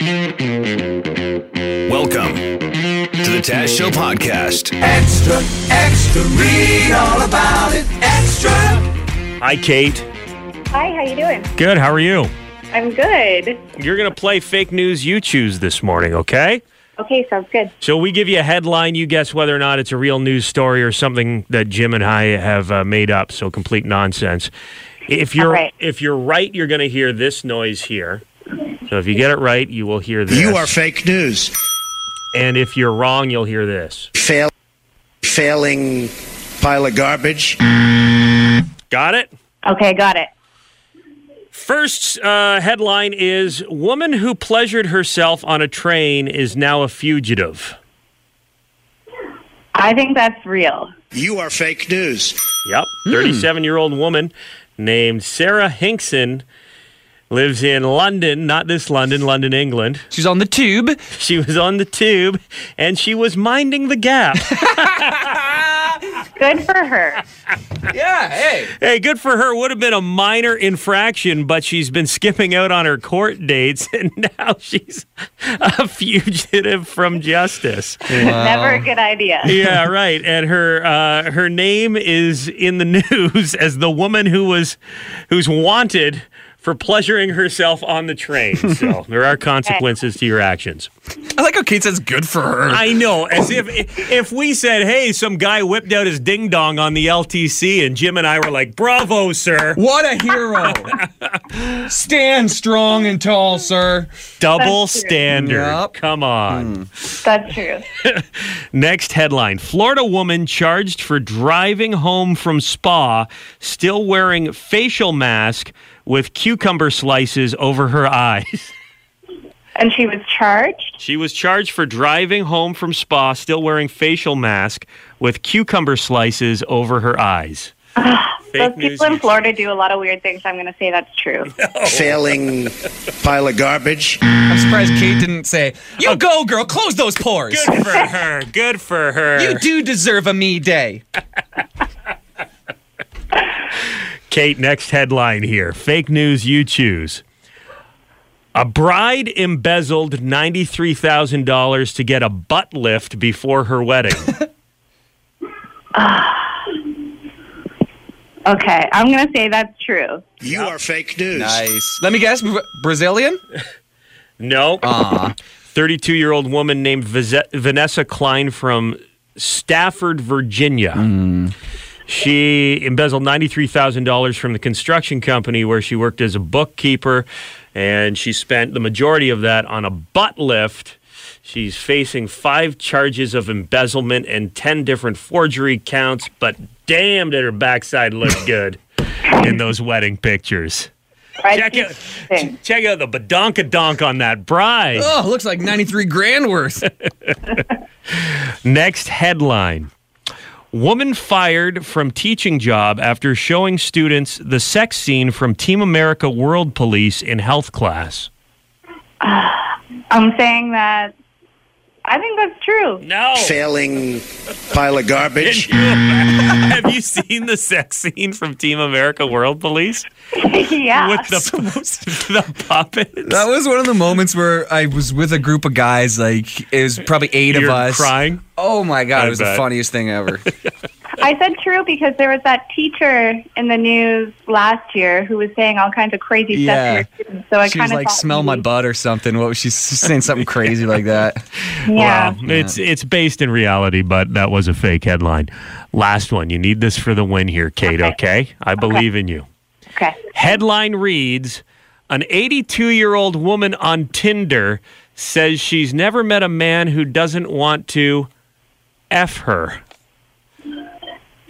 Welcome to the Taz Show podcast. Extra, extra, read all about it. Extra. Hi, Kate. Hi, how you doing? Good. How are you? I'm good. You're going to play fake news you choose this morning, okay? Okay, sounds good. So we give you a headline. You guess whether or not it's a real news story or something that Jim and I have uh, made up. So complete nonsense. If you're All right. if you're right, you're going to hear this noise here. So if you get it right, you will hear this. You are fake news. And if you're wrong, you'll hear this. Fail, failing pile of garbage. Got it? Okay, got it. First uh, headline is Woman who pleasured herself on a train is now a fugitive. I think that's real. You are fake news. Yep. 37 year old woman named Sarah Hinkson lives in London, not this London, London, England. She's on the tube. She was on the tube and she was minding the gap. Good for her. Yeah, hey. hey, good for her. Would have been a minor infraction, but she's been skipping out on her court dates and now she's a fugitive from justice. Never a good idea. yeah, right. And her uh, her name is in the news as the woman who was who's wanted for pleasuring herself on the train. So there are consequences to your actions. I like how Kate says good for her. I know, as if if we said, "Hey, some guy whipped out his ding dong on the LTC," and Jim and I were like, "Bravo, sir! what a hero. Stand strong and tall, sir. Double standard." Yep. Come on. Hmm. That's true. Next headline Florida woman charged for driving home from spa, still wearing facial mask with cucumber slices over her eyes. And she was charged? She was charged for driving home from spa, still wearing facial mask with cucumber slices over her eyes. Ah, those people in Florida do a lot of weird things. I'm going to say that's true. Failing pile of garbage. I'm surprised Kate didn't say, You oh. go, girl, close those pores. Good for her. Good for her. You do deserve a me day. Kate, next headline here. Fake news you choose. A bride embezzled $93,000 to get a butt lift before her wedding. Okay, I'm going to say that's true. You are fake news. Nice. Let me guess, Bra- Brazilian? no. Aw. 32 year old woman named Vize- Vanessa Klein from Stafford, Virginia. Hmm. She embezzled $93,000 from the construction company where she worked as a bookkeeper, and she spent the majority of that on a butt lift. She's facing five charges of embezzlement and 10 different forgery counts, but damn, did her backside look good in those wedding pictures. Right? Check out, ch- check out the badonka donk on that bride. Oh, looks like 93 grand worth. Next headline Woman fired from teaching job after showing students the sex scene from Team America World Police in health class. I'm saying that I think that's true. No. Failing pile of garbage. Have you seen the sex scene from Team America World Police yeah. with the, the puppets? That was one of the moments where I was with a group of guys, like, it was probably 8 You're of us. crying. Oh my God, I it was bet. the funniest thing ever. I said true because there was that teacher in the news last year who was saying all kinds of crazy Yeah. stuff to her students. So I she kind was like, smell my butt or something. What was she saying? Something crazy like that. Yeah. Wow. It's it's based in reality, but that was a fake headline. Last one. You need this for the win here, Kate, Okay. okay? I believe in you. Okay. Headline reads An 82 year old woman on Tinder says she's never met a man who doesn't want to F her.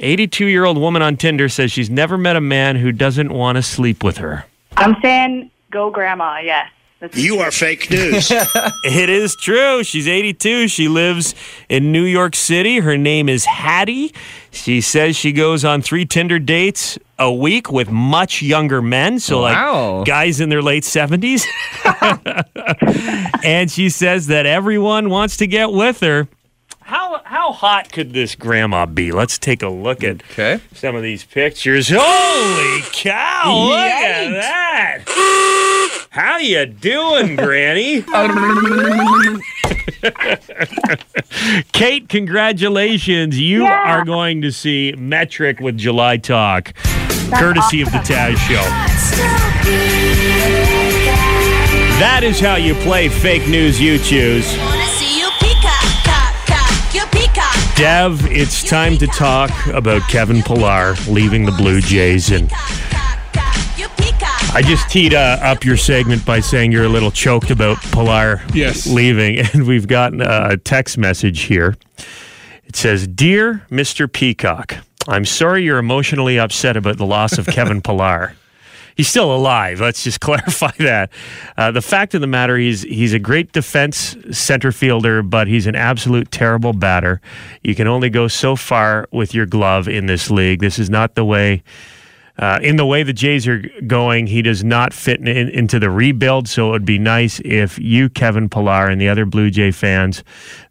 82 year old woman on Tinder says she's never met a man who doesn't want to sleep with her. I'm saying go grandma, yes. This You true. are fake news. It is true. She's 82. She lives in New York City. Her name is Hattie. She says she goes on three Tinder dates a week with much younger men. So, Wow. like guys in their late 70s. and she says that everyone wants to get with her. How, how hot could this grandma be? Let's take a look at Okay. some of these pictures. Holy cow! Look at that. How you doing, Granny? Kate, congratulations. You Yeah. are going to see Metric with July Talk, courtesy of the Taz Show. That is how you play fake news you choose. Dev, it's time to talk about Kevin Pillar leaving the Blue Jays. And I just teed uh, up your segment by saying you're a little choked about Pillar Yes. leaving. And we've gotten a text message here. It says, Dear Mr. Peacock, I'm sorry you're emotionally upset about the loss of Kevin Pillar. He's still alive. Let's just clarify that. Uh, the fact of the matter, he's he's a great defense center fielder, but he's an absolute terrible batter. You can only go so far with your glove in this league. This is not the way. Uh, in the way the Jays are going, he does not fit in, into the rebuild. So it would be nice if you, Kevin Pillar, and the other Blue Jay fans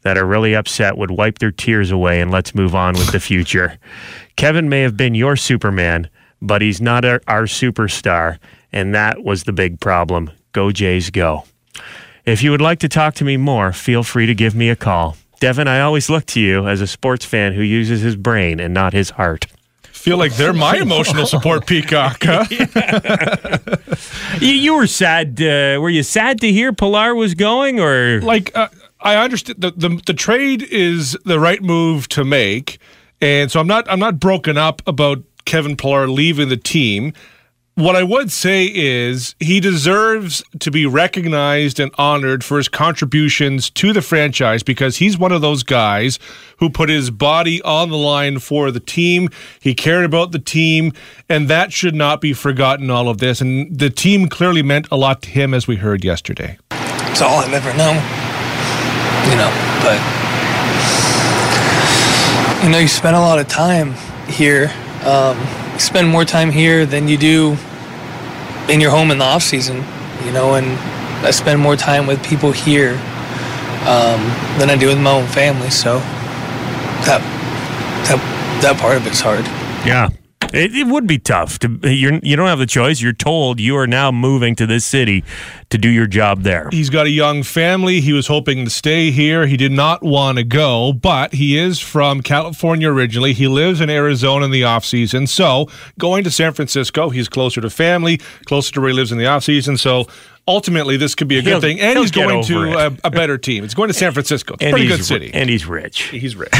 that are really upset would wipe their tears away and let's move on with the future. Kevin may have been your Superman, but he's not our, our superstar, and that was the big problem. Go Jays, go. If you would like to talk to me more, feel free to give me a call. Devin, I always look to you as a sports fan who uses his brain and not his heart. Feel like they're my emotional support peacock, huh? You, you were sad. Uh, were you sad to hear Pillar was going, or like uh, I understand the, the the trade is the right move to make, and so I'm not I'm not broken up about Kevin Pillar leaving the team. What I would say is he deserves to be recognized and honored for his contributions to the franchise because he's one of those guys who put his body on the line for the team. He cared about the team, and that should not be forgotten, all of this. And the team clearly meant a lot to him, as we heard yesterday. It's all I've ever known. You know, but you know, you spend a lot of time here. Um, spend more time here than you do in your home in the off season. You know, and I spend more time with people here um, than I do with my own family. So that that that part of it's hard. yeah, it, it would be tough. To you're you don't have the choice. You're told you are now moving to this city to do your job there. He's got a young family. He was hoping to stay here. He did not want to go, but he is from California originally. He lives in Arizona in the off season. So going to San Francisco, he's closer to family, closer to where he lives in the off season. So ultimately, this could be a good He'll- thing. And he's going to a, uh, a better team. It's going to San Francisco. It's a And pretty he's good city. and he's rich. he's rich.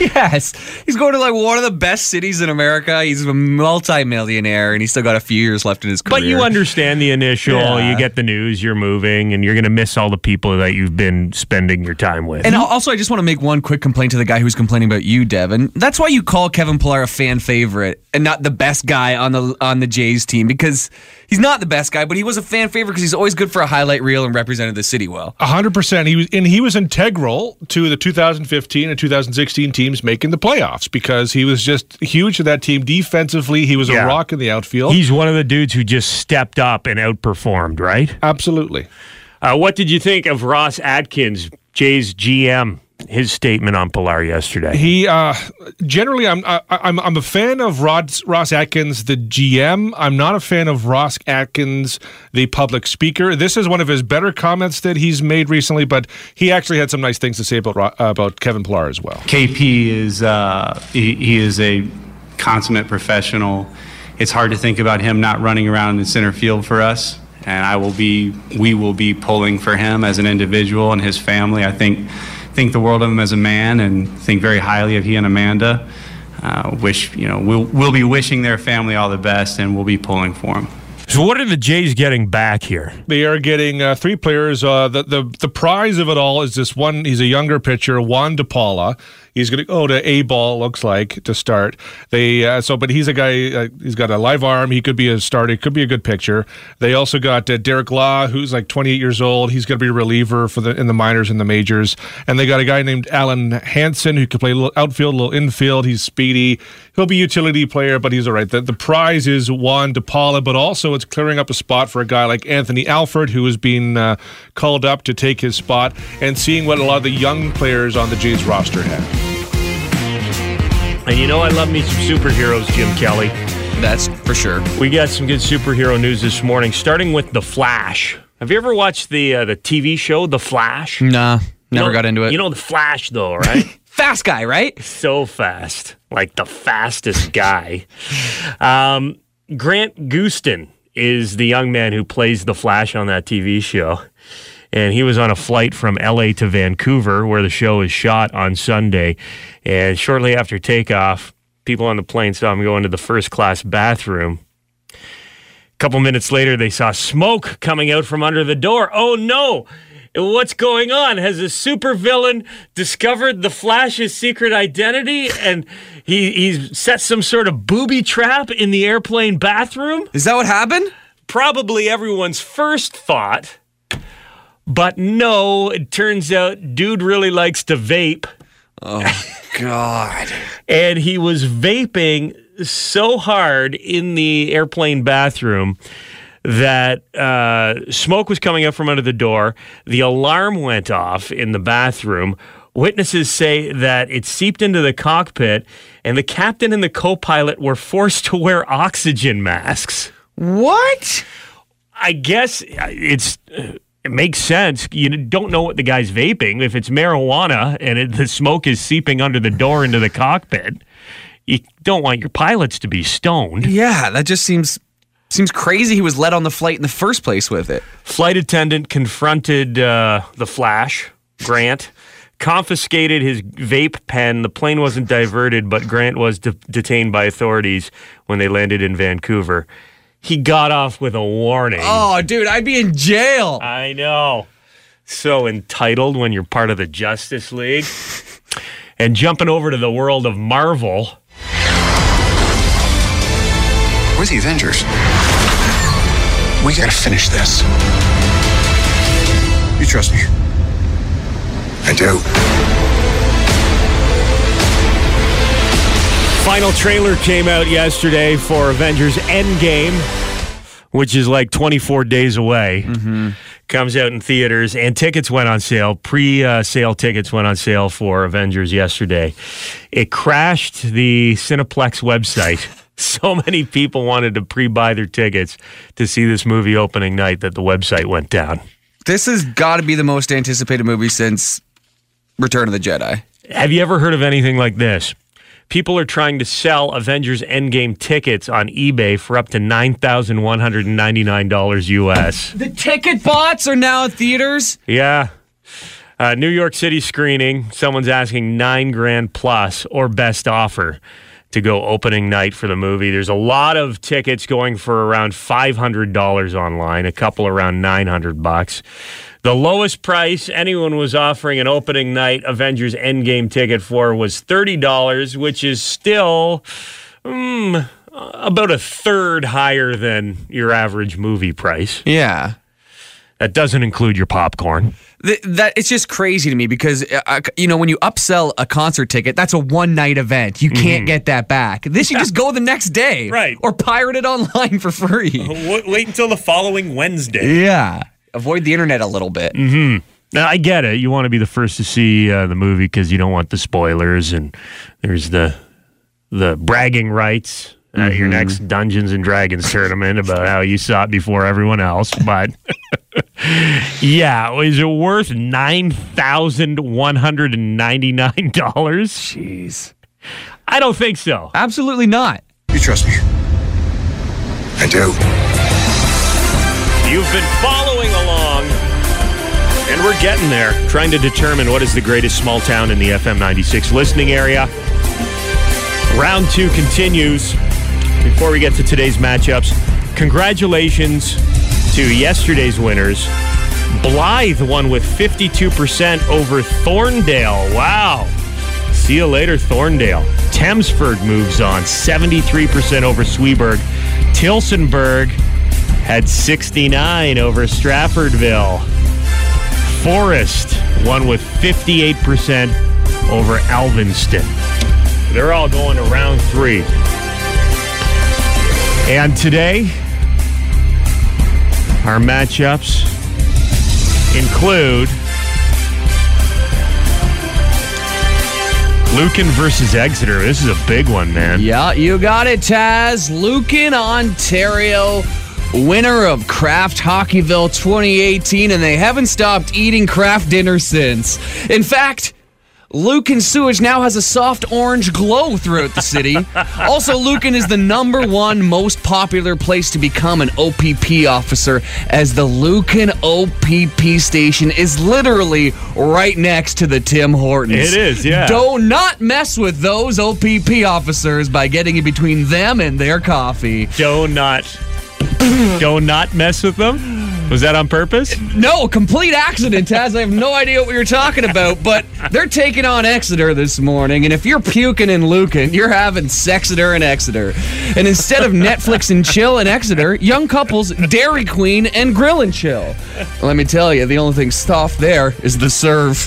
Yes. He's going to like one of the best cities in America. He's a multi-millionaire and he's still got a few years left in his career. But you understand the initial. Yeah. You get the news. You're moving, and you're going to miss all the people that you've been spending your time with. And also, I just want to make one quick complaint to the guy who's complaining about you, Devin. That's why you call Kevin Pillar a fan favorite and not the best guy on the on the Jays team because he's not the best guy, but he was a fan favorite because he's always good for a highlight reel and represented the city well. A hundred percent. He was, and he was integral to the 2015 and 2016 teams making the playoffs because he was just huge to that team defensively. He was Yeah. a rock in the outfield. He's one of the dudes who just stepped up and outperformed, right? Absolutely. Uh, what did you think of Ross Atkins, Jay's GM, his statement on Pillar yesterday? He uh, generally, I'm I, I'm I'm a fan of Ross Ross Atkins, the GM. I'm not a fan of Ross Atkins, the public speaker. This is one of his better comments that he's made recently, but he actually had some nice things to say about Ro- uh, about Kevin Pillar as well. KP is uh, he, he is a consummate professional. It's hard to think about him not running around in the center field for us, and I will be we will be pulling for him as an individual and his family. I think think the world of him as a man and think very highly of he and Amanda. Uh, wish you know we'll we'll be wishing their family all the best, and we'll be pulling for him. So, what are the Jays getting back here? They are getting uh, three players. Uh, the, the the prize of it all is this one. He's a younger pitcher, Juan De Paula. He's going to go to A ball. Looks like to start. They uh, so, but he's a guy. Uh, he's got a live arm. He could be a starter. Could be a good pitcher. They also got uh, Derek Law, who's like 28 years old. He's going to be a reliever for the in the minors and the majors. And they got a guy named Alen Hanson who can play a little outfield, a little infield. He's speedy. He'll be utility player, but he's all right. The, the prize is Juan De Paula, but also it's clearing up a spot for a guy like Anthony Alford, who has been uh, called up to take his spot, and seeing what a lot of the young players on the Jays roster have. And you know, I love me some superheroes, Jim Kelly. That's for sure. We got some good superhero news this morning, starting with The Flash. Have you ever watched the uh, the TV show The Flash? Nah, never You know- got into it. You know The Flash, though, right? fast guy, right? so fast, like the fastest guy. Um, Grant Gustin is the young man who plays the Flash on that TV show. And he was on a flight from LA to Vancouver, where the show is shot on Sunday. And shortly after takeoff, people on the plane saw him go into the first class bathroom. A couple minutes later, they saw smoke coming out from under the door. Oh no! What's going on? Has a supervillain discovered the Flash's secret identity and he, he's set some sort of booby trap in the airplane bathroom? Is that what happened? Probably everyone's first thought. But no, it turns out dude really likes to vape. Oh, God. and he was vaping so hard in the airplane bathroom that uh, smoke was coming up from under the door. The alarm went off in the bathroom. Witnesses say that it seeped into the cockpit, and the captain and the co pilot were forced to wear oxygen masks. What? I guess it's. It makes sense. You don't know what the guy's vaping. If it's marijuana and it, the smoke is seeping under the door into the cockpit, you don't want your pilots to be stoned. Yeah, that just seems seems crazy. He was let on the flight in the first place with it. Flight attendant confronted uh, the Flash, Grant, confiscated his vape pen. The plane wasn't diverted, but Grant was de- detained by authorities when they landed in Vancouver. He got off with a warning. Oh, dude, I'd be in jail. I know. So entitled when you're part of the Justice League. And jumping over to the world of Marvel. We're the Avengers. We gotta finish this. You trust me? I do. Final trailer came out yesterday for Avengers Endgame, which is like 24 days away. Comes out in theaters, and tickets went on sale. Pre uh, sale tickets went on sale for Avengers yesterday. It crashed the Cineplex website. So many people wanted to pre buy their tickets to see this movie opening night that the website went down. This has got to be the most anticipated movie since Return of the Jedi. Have you ever heard of anything like this? People are trying to sell Avengers Endgame tickets on eBay for up to $9,199 US. The ticket bots are now at theaters. Yeah. Uh, New York City screening, someone's asking nine grand plus or best offer to go opening night for the movie. There's a lot of tickets going for around $500 online, a couple around 900 bucks. The lowest price anyone was offering an opening night Avengers Endgame ticket for was $30, which is still mm, about a third higher than your average movie price. Yeah. That doesn't include your popcorn. Th- that it's just crazy to me because uh, uh, you know when you upsell a concert ticket, that's a one night event. You can't get that back. This you just go the next day, Right. Or pirate it online for free. Wait until the following Wednesday. Yeah, avoid the internet a little bit. Mm-hmm. Now, I get it. You want to be the first to see uh, the movie because you don't want the spoilers, and there's the the bragging rights at your next Dungeons and Dragons tournament about how you saw it before everyone else. But yeah, is it worth nine thousand one hundred and ninety nine dollars? Jeez, I don't think so. absolutely not. You trust me? I do. You've been following along, and we're getting there, trying to determine what is the greatest small town in the FM 96 listening area. Round two continues. Before we get to today's matchups, congratulations to yesterday's winners. Blyth won with 52% over Thorndale. Wow. See you later, Thorndale. Thamesford moves on, 73% over Sweaburg. Tillsonburg had 69 over Straffordville. Forest won with 58% over Alvinston. They're all going to round three. And today, our matchups include Lucan versus Exeter. This is a big one, man. Yeah, you got it, Taz. Lucan, Ontario, winner of Kraft Hockeyville 2018, and they haven't stopped eating Kraft dinner since. In fact, Lucan sewage now has a soft orange glow throughout the city. also, Lucan is the number one most popular place to become an OPP officer, as the Lucan OPP station is literally right next to the Tim Hortons. It is, yeah. Do not mess with those OPP officers by getting in between them and their coffee. Do not, do not mess with them. Was that on purpose? No, complete accident, Taz. I have no idea what you're talking about, but they're taking on Exeter this morning, and if you're puking in Lucan, you're having Sexeter and Exeter. And instead of Netflix and chill in Exeter, young couples Dairy Queen and Grill and Chill. Let me tell you, the only thing soft there is the serve.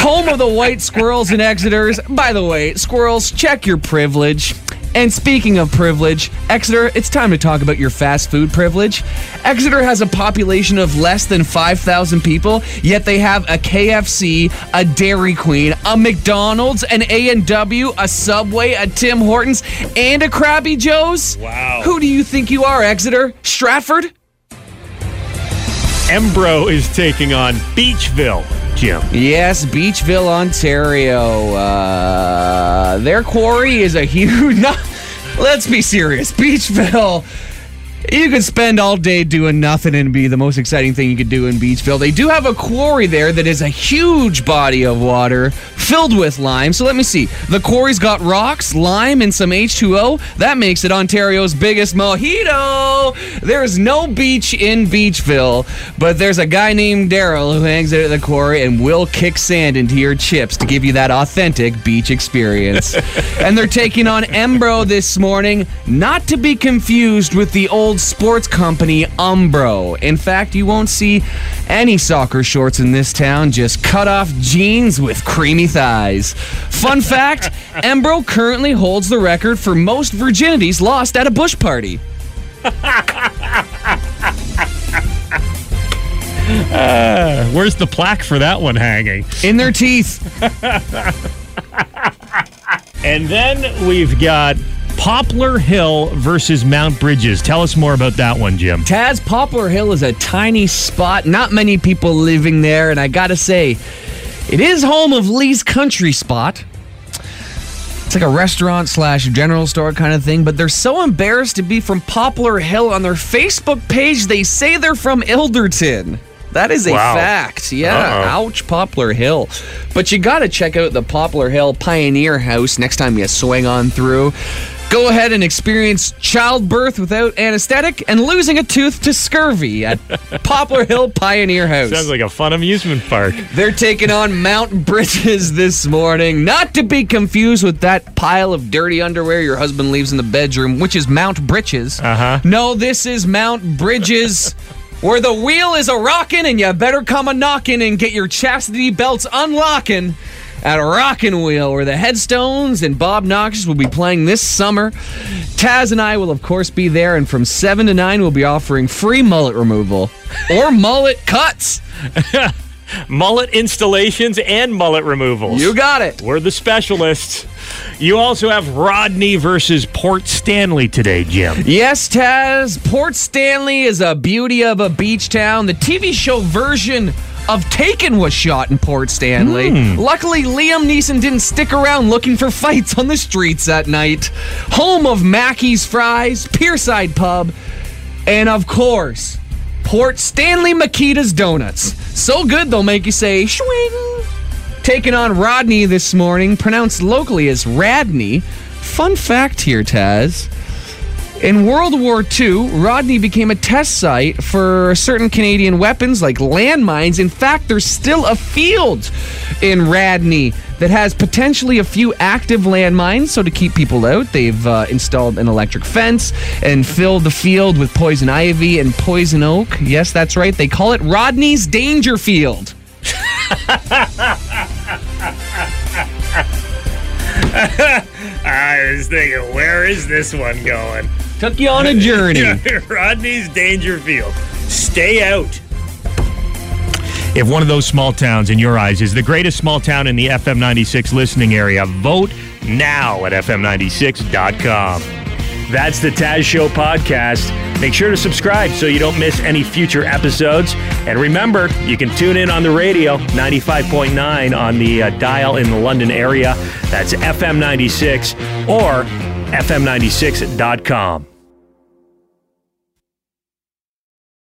Home of the white squirrels in Exeter's. By the way, squirrels, check your privilege. And speaking of privilege, Exeter, it's time to talk about your fast food privilege. Exeter has a population of less than 5,000 people, yet they have a KFC, a Dairy Queen, a McDonald's, an A&W, a Subway, a Tim Hortons, and a Crabby Joe's. Wow. Who do you think you are, Exeter? Stratford? Embro is taking on Beachville, Jim. Yes, Beachville, Ontario. Uh, their quarry is a huge. Let's be serious. Beachville. You could spend all day doing nothing and be the most exciting thing you could do in Beachville. They do have a quarry there that is a huge body of water filled with lime. So let me see. The quarry's got rocks, lime, and some H2O. That makes it Ontario's biggest mojito. There's no beach in Beachville, but there's a guy named Daryl who hangs out at the quarry and will kick sand into your chips to give you that authentic beach experience. and they're taking on Embro this morning, not to be confused with the old sports company Umbro. In fact, you won't see any soccer shorts in this town, just cut off jeans with creamy thighs. Fun fact Umbro currently holds the record for most virginities lost at a bush party. Uh, where's the plaque for that one hanging? In their teeth. And then we've got Poplar Hill versus Mount Brydges. Tell us more about that one, Jim. Taz Poplar Hill is a tiny spot, not many people living there, and I gotta say, it is home of Lee's Country Spot. It's like a restaurant slash general store kind of thing, but they're so embarrassed to be from Poplar Hill on their Facebook page, they say they're from Ilderton. That is a Wow. fact. Yeah. Uh-oh. Ouch, Poplar Hill. But you got to check out the Poplar Hill Pioneer House next time you swing on through. Go ahead and experience childbirth without anesthetic and losing a tooth to scurvy at Poplar Hill Pioneer House. Sounds like a fun amusement park. They're taking on Mount Brydges this morning, not to be confused with that pile of dirty underwear your husband leaves in the bedroom, which is Mount Britches. Uh-huh. No, this is Mount Bridges, where the wheel is a rockin' and you better come a knockin' and get your chastity belts unlockin' at Rockin' Wheel, where the Headstones and Bob Knox will be playing this summer. Taz and I will, of course, be there, and from 7 to 9, we'll be offering free mullet removal or mullet cuts. Mullet installations and mullet removals. You got it. We're the specialists. You also have Rodney versus Port Stanley today, Jim. Yes, Taz. Port Stanley is a beauty of a beach town. The TV show version of Taken was shot in Port Stanley. Hmm. Luckily, Liam Neeson didn't stick around looking for fights on the streets that night. Home of Mackie's Fries, Pierside Pub, and of course, Port Stanley Makita's Donuts. So good they'll make you say swing. Taking on Rodney this morning, pronounced locally as Radney. Fun fact here, Taz. In World War II, Rodney became a test site for certain Canadian weapons like landmines. In fact, there's still a field in Radney that has potentially a few active landmines. So, to keep people out, they've uh, installed an electric fence and filled the field with poison ivy and poison oak. Yes, that's right. They call it Rodney's Danger Field. I was thinking, where is this one going? Took you on a journey. Rodney's Dangerfield. Stay out. If one of those small towns in your eyes is the greatest small town in the FM 96 listening area, vote now at FM96.com. That's the Taz Show podcast. Make sure to subscribe so you don't miss any future episodes. And remember, you can tune in on the radio, 95.9 on the uh, dial in the London area. That's FM 96 or FM96.com.